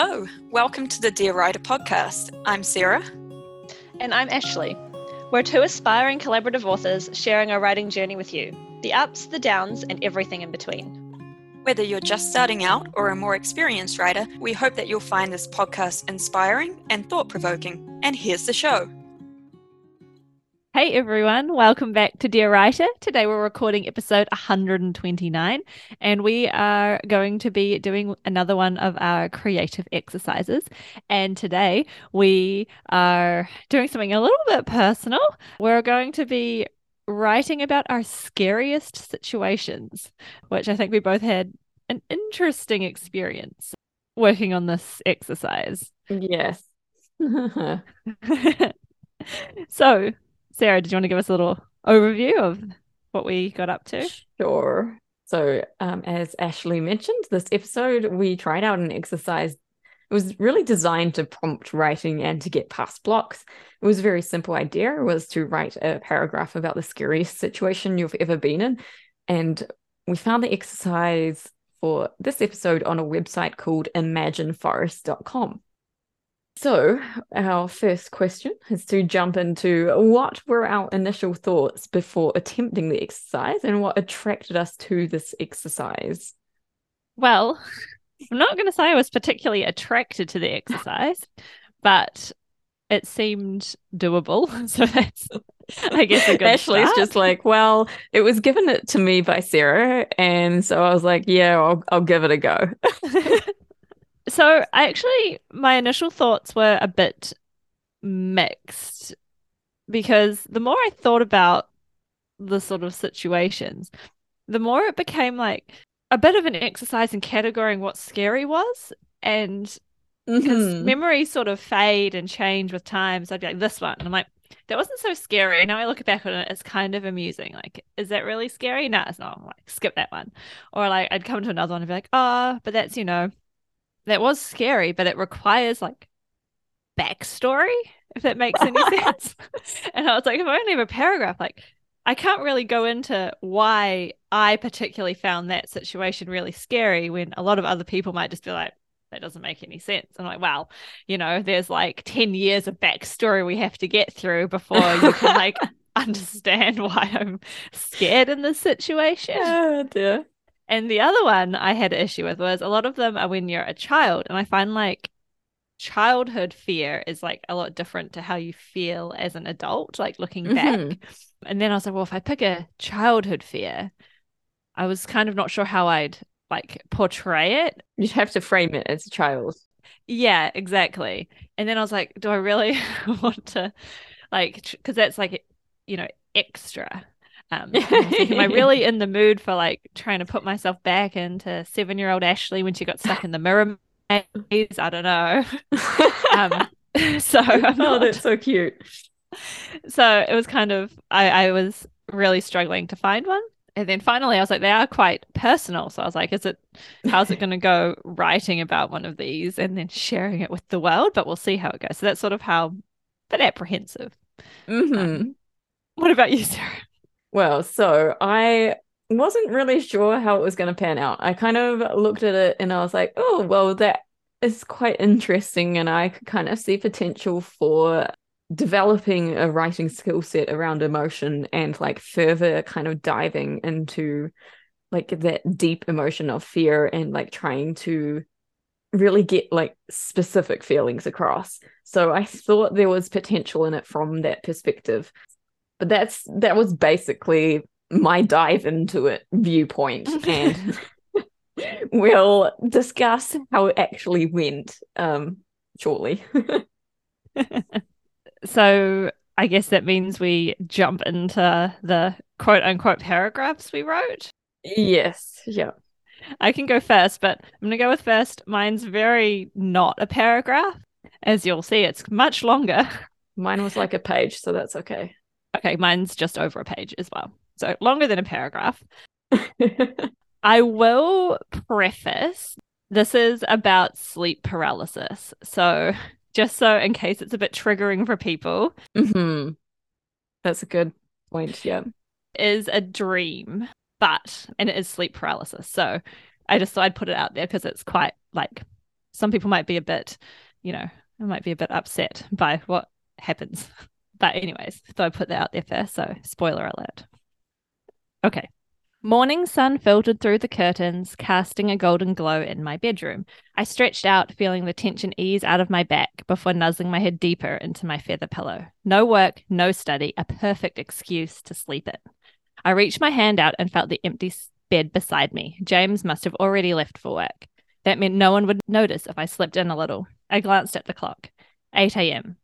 Hello, welcome to the Dear Writer podcast. I'm Sarah. And I'm Ashley. We're two aspiring collaborative authors sharing our writing journey with you the ups, the downs, and everything in between. Whether you're just starting out or a more experienced writer, we hope that you'll find this podcast inspiring and thought provoking. And here's the show. Hey everyone, welcome back to Dear Writer. Today we're recording episode 129 and we are going to be doing another one of our creative exercises. And today we are doing something a little bit personal. We're going to be writing about our scariest situations, which I think we both had an interesting experience working on this exercise. Yes. so, Sarah, did you want to give us a little overview of what we got up to? Sure. So, um, as Ashley mentioned, this episode we tried out an exercise. It was really designed to prompt writing and to get past blocks. It was a very simple idea. Was to write a paragraph about the scariest situation you've ever been in. And we found the exercise for this episode on a website called imagineforest.com. So, our first question is to jump into what were our initial thoughts before attempting the exercise and what attracted us to this exercise? Well, I'm not going to say I was particularly attracted to the exercise, but it seemed doable. So that's, I guess, a good Ashley's start. just like, well, it was given it to me by Sarah, and so I was like, yeah, I'll I'll give it a go. So I actually, my initial thoughts were a bit mixed because the more I thought about the sort of situations, the more it became like a bit of an exercise in categorizing what scary was. And because Mhm. memories sort of fade and change with time. So I'd be like, this one. And I'm like, that wasn't so scary. Now I look back on it, it's kind of amusing. Like, is that really scary? No, it's not. I'm like, skip that one. Or like, I'd come to another one and be like, oh, but that's, you know, that was scary, but it requires like backstory, if that makes any sense. and I was like, if I only have a paragraph, like, I can't really go into why I particularly found that situation really scary when a lot of other people might just be like, that doesn't make any sense. I'm like, well, you know, there's like 10 years of backstory we have to get through before you can like understand why I'm scared in this situation. Oh dear. And the other one I had an issue with was a lot of them are when you're a child. And I find like childhood fear is like a lot different to how you feel as an adult, like looking back. Mhm. And then I was like, well, if I pick a childhood fear, I was kind of not sure how I'd like portray it. You'd have to frame it as a child. Yeah, exactly. And then I was like, do I really want to like because that's like you know extra. Um, and I was like, am I really in the mood for like trying to put myself back into seven year old Ashley when she got stuck in the mirror maze? I don't know. Um, so I'm oh, not- that's so cute. so it was kind of I, I was really struggling to find one. And then finally I was like, they are quite personal. So I was like, is it how's it gonna go writing about one of these and then sharing it with the world? But we'll see how it goes. So that's sort of how but apprehensive. Mhm. What about you, Sarah? Well, so I wasn't really sure how it was going to pan out. I kind of looked at it and I was like, oh, well, that is quite interesting. And I could kind of see potential for developing a writing skill set around emotion and like further kind of diving into like that deep emotion of fear and like trying to really get like specific feelings across. So I thought there was potential in it from that perspective but that's that was basically my dive into it viewpoint and we'll discuss how it actually went um shortly So I guess that means we jump into the quote unquote paragraphs we wrote. yes yeah I can go first, but I'm going to go with first. Mine's very not a paragraph. As you'll see, it's much longer. mine was like a page so that's okay Okay, mine's just over a page as well. So longer than a paragraph. I will preface this is about sleep paralysis. So, just so in case it's a bit triggering for people, hmm that's a good point yeah is a dream, but and it is sleep paralysis. So, I just thought I'd put it out there because it's quite like some people might be a bit, you know, I might be a bit upset by what happens. But anyways, thought I'd put that out there first. So spoiler alert. Okay. Morning sun filtered through the curtains, casting a golden glow in my bedroom. I stretched out, feeling the tension ease out of my back before nuzzling my head deeper into my feather pillow. No work, no study, a perfect excuse to sleep in. I reached my hand out and felt the empty bed beside me. James must have already left for work. That meant no one would notice if I slipped in a little. I glanced at the clock. 8 a.m.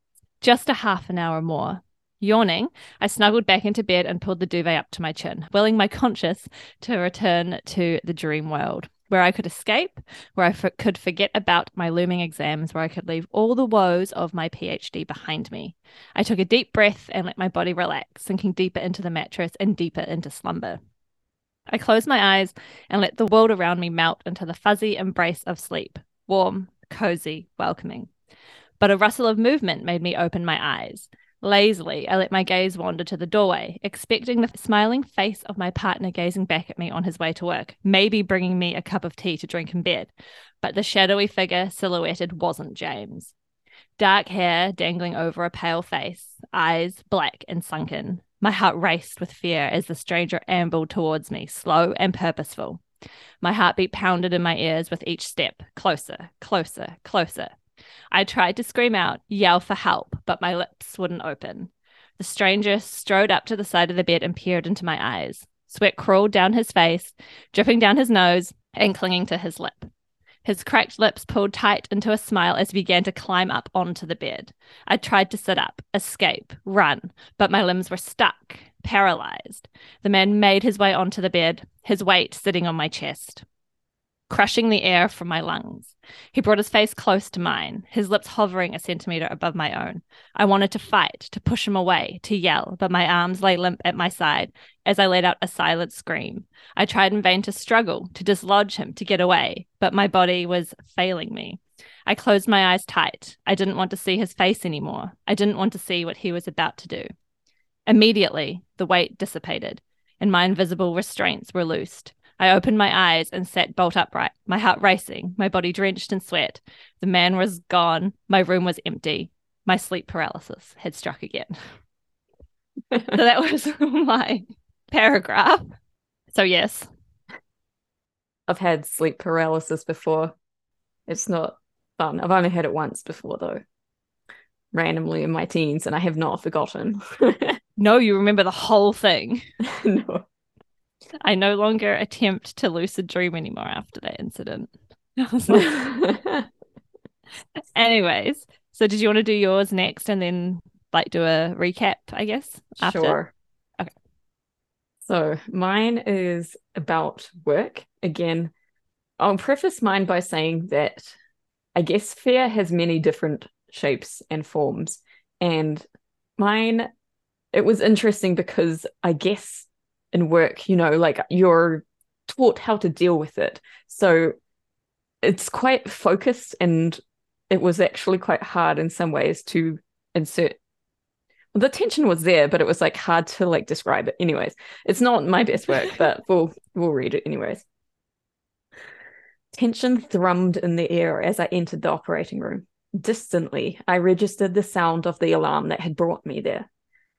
Just a half an hour more. Yawning, I snuggled back into bed and pulled the duvet up to my chin, willing my conscience to return to the dream world, where I could escape, where I f- could forget about my looming exams, where I could leave all the woes of my PhD behind me. I took a deep breath and let my body relax, sinking deeper into the mattress and deeper into slumber. I closed my eyes and let the world around me melt into the fuzzy embrace of sleep, warm, cozy, welcoming. But a rustle of movement made me open my eyes. Lazily, I let my gaze wander to the doorway, expecting the smiling face of my partner gazing back at me on his way to work, maybe bringing me a cup of tea to drink in bed. But the shadowy figure silhouetted wasn't James. Dark hair dangling over a pale face, eyes black and sunken. My heart raced with fear as the stranger ambled towards me, slow and purposeful. My heartbeat pounded in my ears with each step, closer, closer, closer. I tried to scream out, yell for help, but my lips wouldn't open. The stranger strode up to the side of the bed and peered into my eyes. Sweat crawled down his face, dripping down his nose and clinging to his lip. His cracked lips pulled tight into a smile as he began to climb up onto the bed. I tried to sit up, escape, run, but my limbs were stuck, paralyzed. The man made his way onto the bed, his weight sitting on my chest crushing the air from my lungs. He brought his face close to mine, his lips hovering a centimeter above my own. I wanted to fight, to push him away, to yell, but my arms lay limp at my side as I let out a silent scream. I tried in vain to struggle, to dislodge him, to get away, but my body was failing me. I closed my eyes tight. I didn't want to see his face anymore. I didn't want to see what he was about to do. Immediately, the weight dissipated, and my invisible restraints were loosed. I opened my eyes and sat bolt upright, my heart racing, my body drenched in sweat. The man was gone. My room was empty. My sleep paralysis had struck again. so that was my paragraph. So, yes. I've had sleep paralysis before. It's not fun. I've only had it once before, though, randomly in my teens, and I have not forgotten. no, you remember the whole thing. no. I no longer attempt to lucid dream anymore after that incident. Anyways, so did you want to do yours next and then like do a recap, I guess? After? Sure. Okay. So mine is about work. Again, I'll preface mine by saying that I guess fear has many different shapes and forms. And mine, it was interesting because I guess in work, you know, like you're taught how to deal with it. So it's quite focused and it was actually quite hard in some ways to insert well, the tension was there, but it was like hard to like describe it. Anyways, it's not my best work, but we'll we'll read it anyways. Tension thrummed in the air as I entered the operating room. Distantly, I registered the sound of the alarm that had brought me there,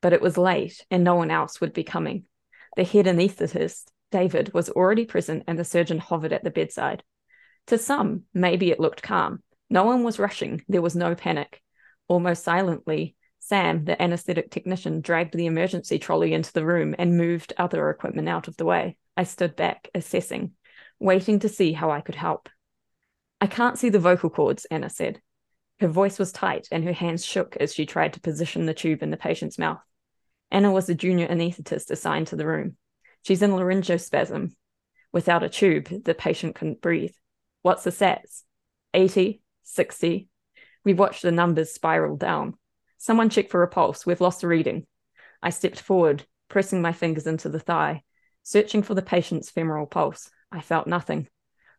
but it was late and no one else would be coming. The head anaesthetist, David, was already present and the surgeon hovered at the bedside. To some, maybe it looked calm. No one was rushing, there was no panic. Almost silently, Sam, the anaesthetic technician, dragged the emergency trolley into the room and moved other equipment out of the way. I stood back, assessing, waiting to see how I could help. I can't see the vocal cords, Anna said. Her voice was tight and her hands shook as she tried to position the tube in the patient's mouth. Anna was the junior anaesthetist assigned to the room. She's in laryngospasm. Without a tube, the patient couldn't breathe. What's the sats? 80, 60. We watched the numbers spiral down. Someone check for a pulse. We've lost a reading. I stepped forward, pressing my fingers into the thigh, searching for the patient's femoral pulse. I felt nothing.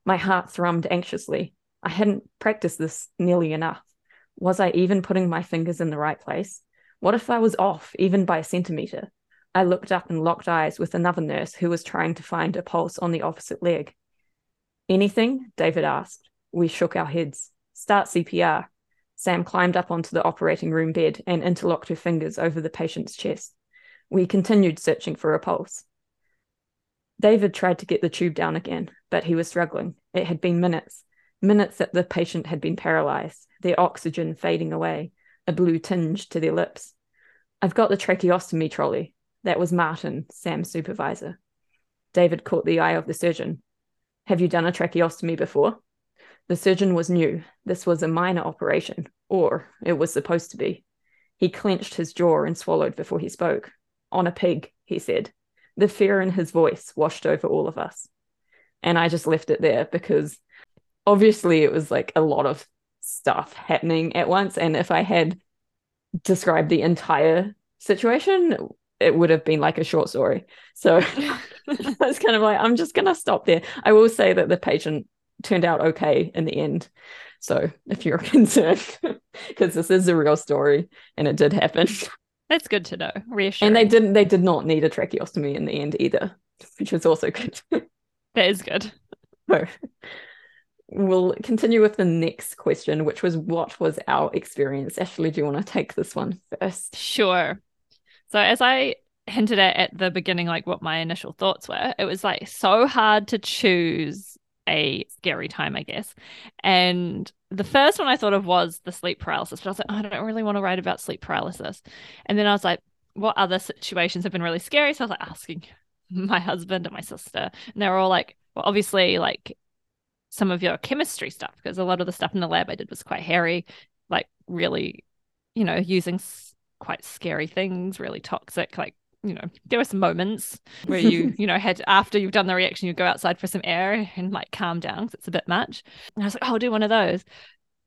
My heart thrummed anxiously. I hadn't practiced this nearly enough. Was I even putting my fingers in the right place? What if I was off, even by a centimetre? I looked up and locked eyes with another nurse who was trying to find a pulse on the opposite leg. Anything? David asked. We shook our heads. Start CPR. Sam climbed up onto the operating room bed and interlocked her fingers over the patient's chest. We continued searching for a pulse. David tried to get the tube down again, but he was struggling. It had been minutes, minutes that the patient had been paralyzed, their oxygen fading away, a blue tinge to their lips. I've got the tracheostomy trolley. That was Martin, Sam's supervisor. David caught the eye of the surgeon. Have you done a tracheostomy before? The surgeon was new. This was a minor operation, or it was supposed to be. He clenched his jaw and swallowed before he spoke. On a pig, he said. The fear in his voice washed over all of us. And I just left it there because obviously it was like a lot of stuff happening at once. And if I had described the entire situation, it would have been like a short story. So I was kind of like, I'm just going to stop there. I will say that the patient turned out okay in the end. So if you're concerned, because this is a real story and it did happen. That's good to know. Reassuring. And they didn't they did not need a tracheostomy in the end either, which is also good. that is good. So we'll continue with the next question, which was what was our experience? Ashley, do you want to take this one first? Sure. So as I hinted at at the beginning, like what my initial thoughts were, it was like so hard to choose a scary time, I guess. And the first one I thought of was the sleep paralysis, but I was like, oh, I don't really want to write about sleep paralysis. And then I was like, what other situations have been really scary? So I was like asking my husband and my sister, and they were all like, well, obviously, like some of your chemistry stuff, because a lot of the stuff in the lab I did was quite hairy, like really, you know, using s- quite scary things, really toxic, like you know, there were some moments where you, you know, had after you've done the reaction, you go outside for some air and like calm down because it's a bit much. And I was like, oh, I'll do one of those.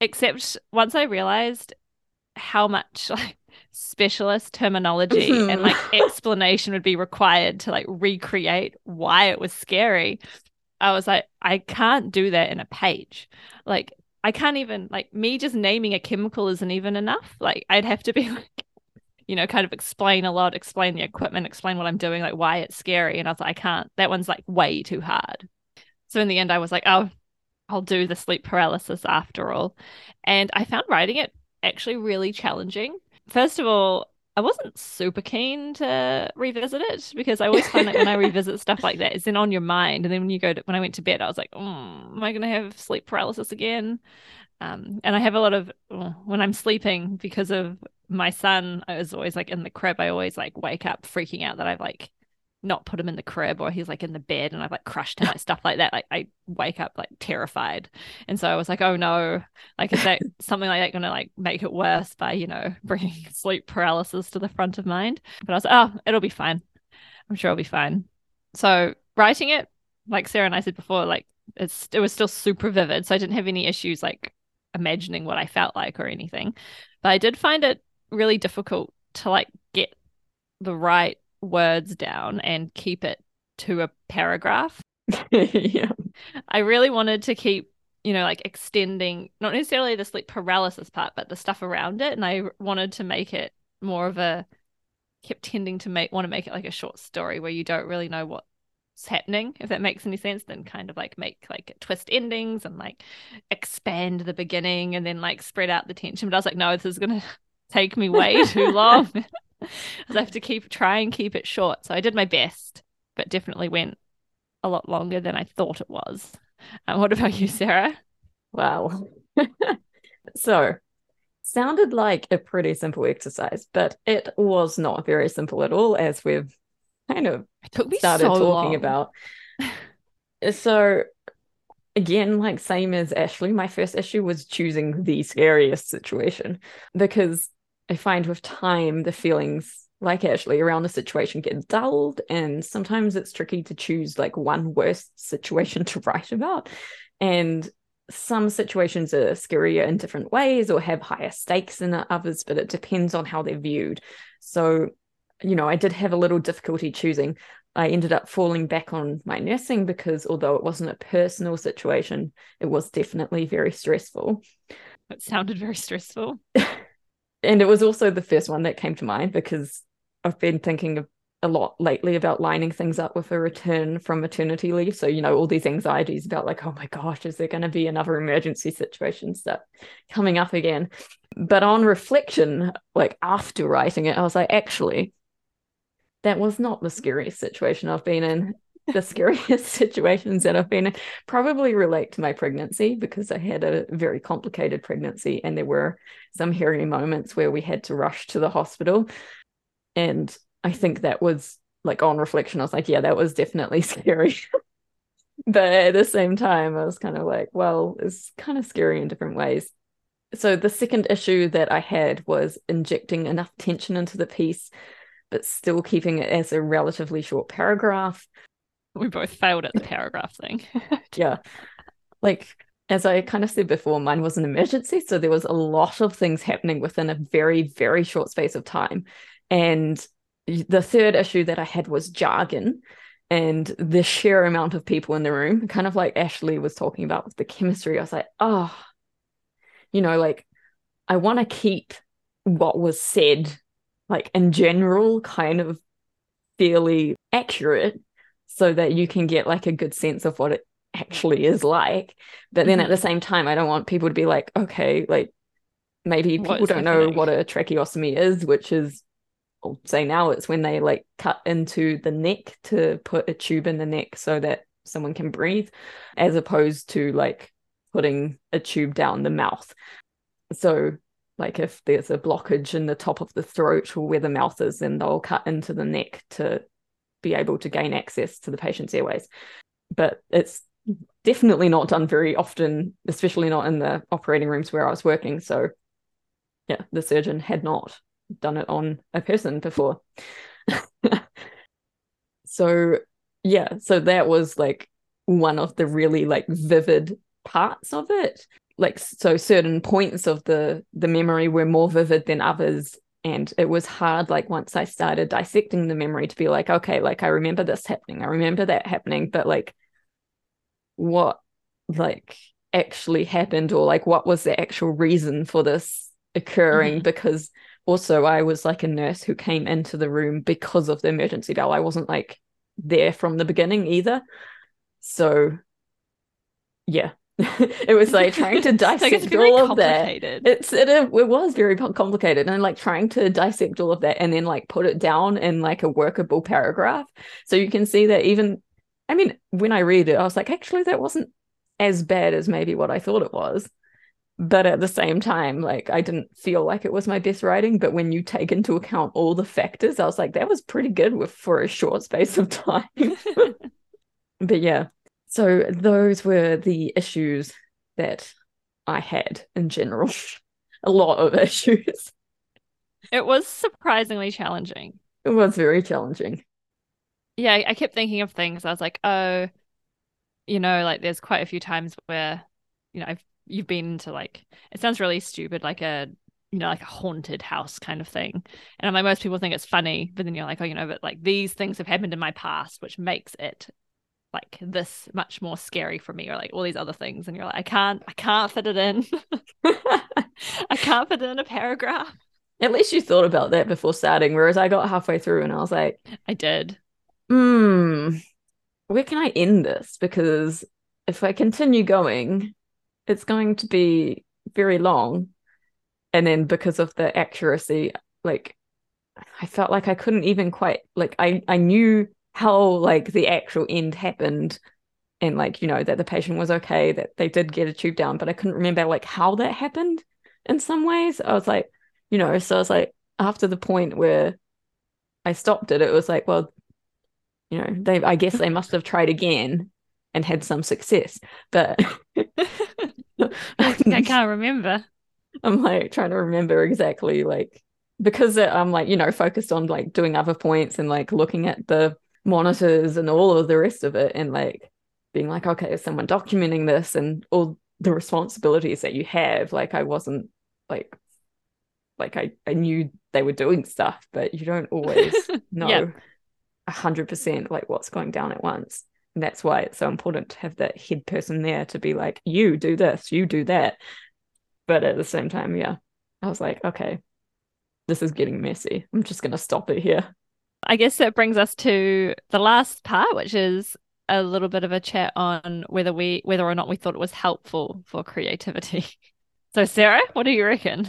Except once I realized how much like specialist terminology and like explanation would be required to like recreate why it was scary, I was like, I can't do that in a page. Like, I can't even like me just naming a chemical isn't even enough. Like, I'd have to be like you know, kind of explain a lot, explain the equipment, explain what I'm doing, like why it's scary. And I was like, I can't, that one's like way too hard. So in the end, I was like, oh, I'll do the sleep paralysis after all. And I found writing it actually really challenging. First of all, I wasn't super keen to revisit it because I always find that when I revisit stuff like that, it's then on your mind. And then when you go to, when I went to bed, I was like, oh, am I going to have sleep paralysis again? Um, and I have a lot of when I'm sleeping because of my son. I was always like in the crib. I always like wake up freaking out that I've like not put him in the crib or he's like in the bed and I've like crushed him, like stuff like that. Like I wake up like terrified. And so I was like, oh no, like is that something like that going to like make it worse by, you know, bringing sleep paralysis to the front of mind? But I was like, oh, it'll be fine. I'm sure it'll be fine. So writing it, like Sarah and I said before, like it's it was still super vivid. So I didn't have any issues like imagining what I felt like or anything. But I did find it really difficult to like get the right words down and keep it to a paragraph. yeah. I really wanted to keep, you know, like extending not necessarily the sleep paralysis part, but the stuff around it. And I wanted to make it more of a kept tending to make want to make it like a short story where you don't really know what's happening if that makes any sense then kind of like make like twist endings and like expand the beginning and then like spread out the tension but i was like no this is gonna take me way too long i have to keep try and keep it short so i did my best but definitely went a lot longer than i thought it was um, what about you sarah wow so sounded like a pretty simple exercise but it was not very simple at all as we've kind of took started so talking long. about. So again, like same as Ashley, my first issue was choosing the scariest situation because I find with time the feelings like Ashley around the situation get dulled and sometimes it's tricky to choose like one worst situation to write about. And some situations are scarier in different ways or have higher stakes than others, but it depends on how they're viewed. So you know, I did have a little difficulty choosing. I ended up falling back on my nursing because although it wasn't a personal situation, it was definitely very stressful. it sounded very stressful and it was also the first one that came to mind because I've been thinking of a lot lately about lining things up with a return from maternity leave. So, you know, all these anxieties about like, oh my gosh, is there going to be another emergency situation stuff coming up again? But on reflection, like after writing it, I was like, actually, that was not the scariest situation I've been in. The scariest situations that I've been in probably relate to my pregnancy because I had a very complicated pregnancy and there were some hairy moments where we had to rush to the hospital. And I think that was like on reflection, I was like, yeah, that was definitely scary. but at the same time, I was kind of like, well, it's kind of scary in different ways. So the second issue that I had was injecting enough tension into the piece, but still keeping it as a relatively short paragraph. We both failed at the paragraph thing. yeah. Like as I kind of said before, mine was an emergency. So there was a lot of things happening within a very, very short space of time. And the third issue that I had was jargon and the sheer amount of people in the room, kind of like Ashley was talking about with the chemistry. I was like, oh, you know, like I want to keep what was said, like in general, kind of fairly accurate so that you can get like a good sense of what it actually is like. But then mm-hmm. at the same time, I don't want people to be like, okay, like maybe people don't know what a tracheostomy is, which is I'll say now it's when they like cut into the neck to put a tube in the neck so that someone can breathe, as opposed to like putting a tube down the mouth. So, like if there's a blockage in the top of the throat or where the mouth is, then they'll cut into the neck to be able to gain access to the patient's airways. But it's definitely not done very often, especially not in the operating rooms where I was working. So, yeah, the surgeon had not done it on a person before. so yeah, so that was like one of the really like vivid parts of it. Like so certain points of the the memory were more vivid than others and it was hard like once I started dissecting the memory to be like okay, like I remember this happening, I remember that happening, but like what like actually happened or like what was the actual reason for this occurring mm-hmm. because also I was like a nurse who came into the room because of the emergency bell. I wasn't like there from the beginning either. So yeah. it was like trying to dissect all of that. It's it, it was very complicated and like trying to dissect all of that and then like put it down in like a workable paragraph. So you can see that even I mean, when I read it, I was like, actually, that wasn't as bad as maybe what I thought it was but at the same time like i didn't feel like it was my best writing but when you take into account all the factors i was like that was pretty good with for a short space of time but yeah so those were the issues that i had in general. A lot of issues. It was surprisingly challenging. It was very challenging. Yeah i kept thinking of things. I was like oh you know like there's quite a few times where you know I've you've been to like it sounds really stupid like a you know like a haunted house kind of thing. And I'm like most people think it's funny but then you're like oh you know but like these things have happened in my past which makes it like this much more scary for me or like all these other things and you're like I can't I can't fit it in. I can't fit it in a paragraph. At least you thought about that before starting whereas I got halfway through and I was like I did. Hmm where can I end this? Because if I continue going it's going to be very long. And then because of the accuracy, like I felt like I couldn't even quite like I I knew how like the actual end happened and like you know that the patient was okay that they did get a tube down but I couldn't remember like how that happened in some ways I was like you know so I was like after the point where I stopped it it was like well you know they I guess they must have tried again and had some success but I can't remember. I'm like trying to remember exactly like because uh, I'm like, you know, focused on like doing other points and like looking at the monitors and all of the rest of it and like being like, okay, is someone documenting this and all the responsibilities that you have? Like I wasn't like like I, I knew they were doing stuff, but you don't always know a hundred percent like what's going down at once. And that's why it's so important to have that head person there to be like, you do this, you do that. But at the same time, yeah, I was like, okay, this is getting messy. I'm just going to stop it here. I guess that brings us to the last part, which is a little bit of a chat on whether we whether or not we thought it was helpful for creativity. So Sarah, what do you reckon?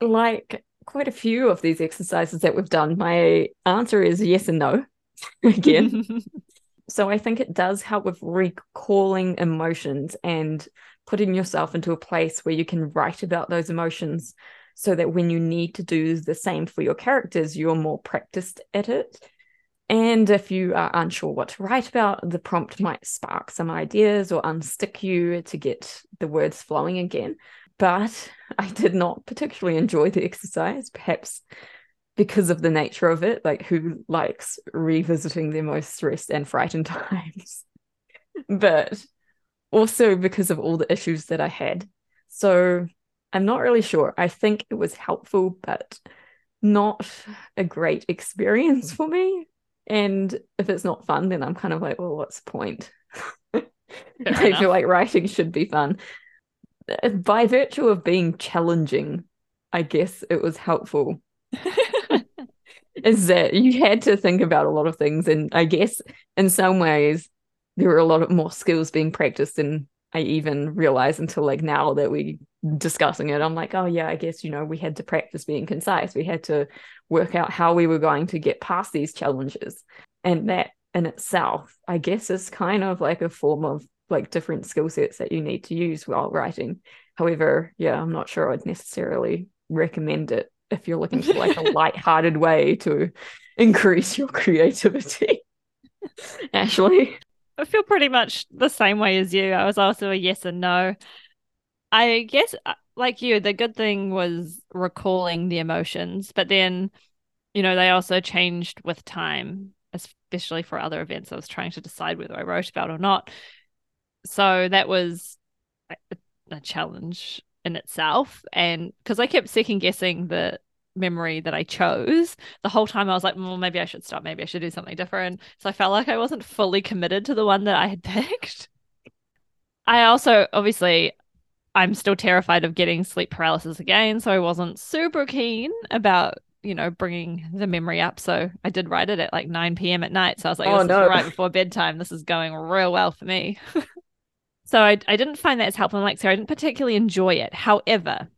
Like quite a few of these exercises that we've done, my answer is yes and no again. so I think it does help with recalling emotions and putting yourself into a place where you can write about those emotions so that when you need to do the same for your characters, you're more practiced at it. And if you are unsure what to write about, the prompt might spark some ideas or unstick you to get the words flowing again. But I did not particularly enjoy the exercise, perhaps because of the nature of it. Like, who likes revisiting their most stressed and frightened times? but also because of all the issues that I had. So I'm not really sure. I think it was helpful, but not a great experience for me. And if it's not fun, then I'm kind of like, well, what's the point? I feel like writing should be fun. Uh, by virtue of being challenging, I guess it was helpful. is that you had to think about a lot of things. And I guess in some ways, there were a lot of more skills being practiced than I even realized until like now that we discussing it. I'm like, oh yeah, I guess you know we had to practice being concise. We had to work out how we were going to get past these challenges, and that in itself, I guess, is kind of like a form of like different skill sets that you need to use while writing. However, yeah, I'm not sure I'd necessarily recommend it if you're looking for like a light-hearted way to increase your creativity. Ashley. I feel pretty much the same way as you. I was also a yes and no. I guess, uh, like you, the good thing was recalling the emotions, but then, you know, they also changed with time, especially for other events I was trying to decide whether I wrote about or not. So that was a, a challenge in itself. And because I kept second guessing the memory that I chose, the whole time I was like, well, maybe I should stop. Maybe I should do something different. So I felt like I wasn't fully committed to the one that I had picked. I also, obviously, I'm still terrified of getting sleep paralysis again. So I wasn't super keen about, you know, bringing the memory up. So I did write it at like 9 p.m. at night. So I was like, oh, no. right before bedtime. This is going real well for me. so I, I didn't find that as helpful. like Sarah, I didn't particularly enjoy it. However,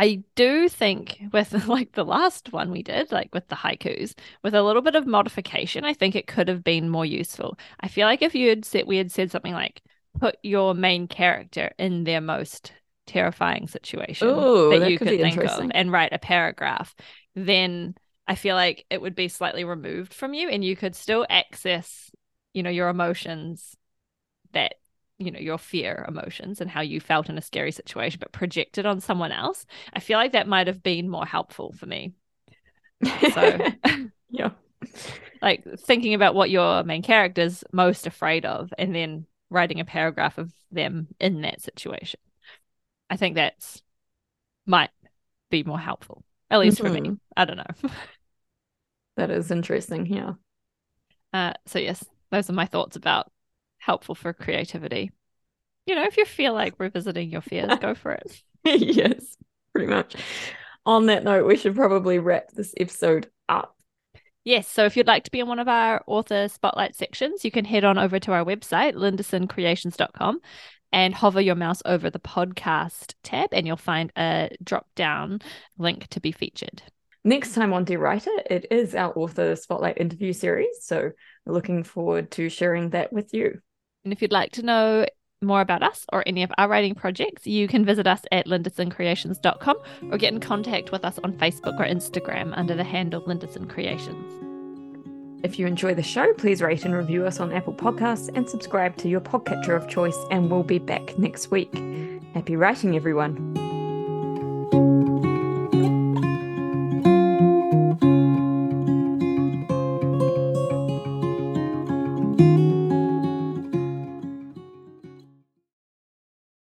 I do think with like the last one we did, like with the haikus, with a little bit of modification, I think it could have been more useful. I feel like if you had said we had said something like put your main character in their most terrifying situation Ooh, that, that you could think of and write a paragraph, then I feel like it would be slightly removed from you and you could still access, you know, your emotions that you know your fear emotions and how you felt in a scary situation but projected on someone else i feel like that might have been more helpful for me. So yeah. like thinking about what your main character's most afraid of and then writing a paragraph of them in that situation. I think that's might be more helpful at least mm-hmm. for me. Mm-hmm. i don't know. That is interesting yeah. Uh so yes those are my thoughts about helpful for creativity. You know, if you feel like revisiting your fears, go for it. yes, pretty much. On that note, we should probably wrap this episode up. Yes, so if you'd like to be in one of our author spotlight sections, you can head on over to our website, lindesoncreations.com, and hover your mouse over the podcast tab, and you'll find a drop down link to be featured. Next time on Dear Writer, it is our author spotlight interview series. So looking forward to sharing that with you. And if you'd like to know more about us or any of our writing projects, you can visit us at lindesoncreations.com or get in contact with us on Facebook or Instagram under the handle Lindeson Creations. If you enjoy the show, please rate and review us on Apple Podcasts and subscribe to your podcatcher of choice, and we'll be back next week. Happy writing, everyone.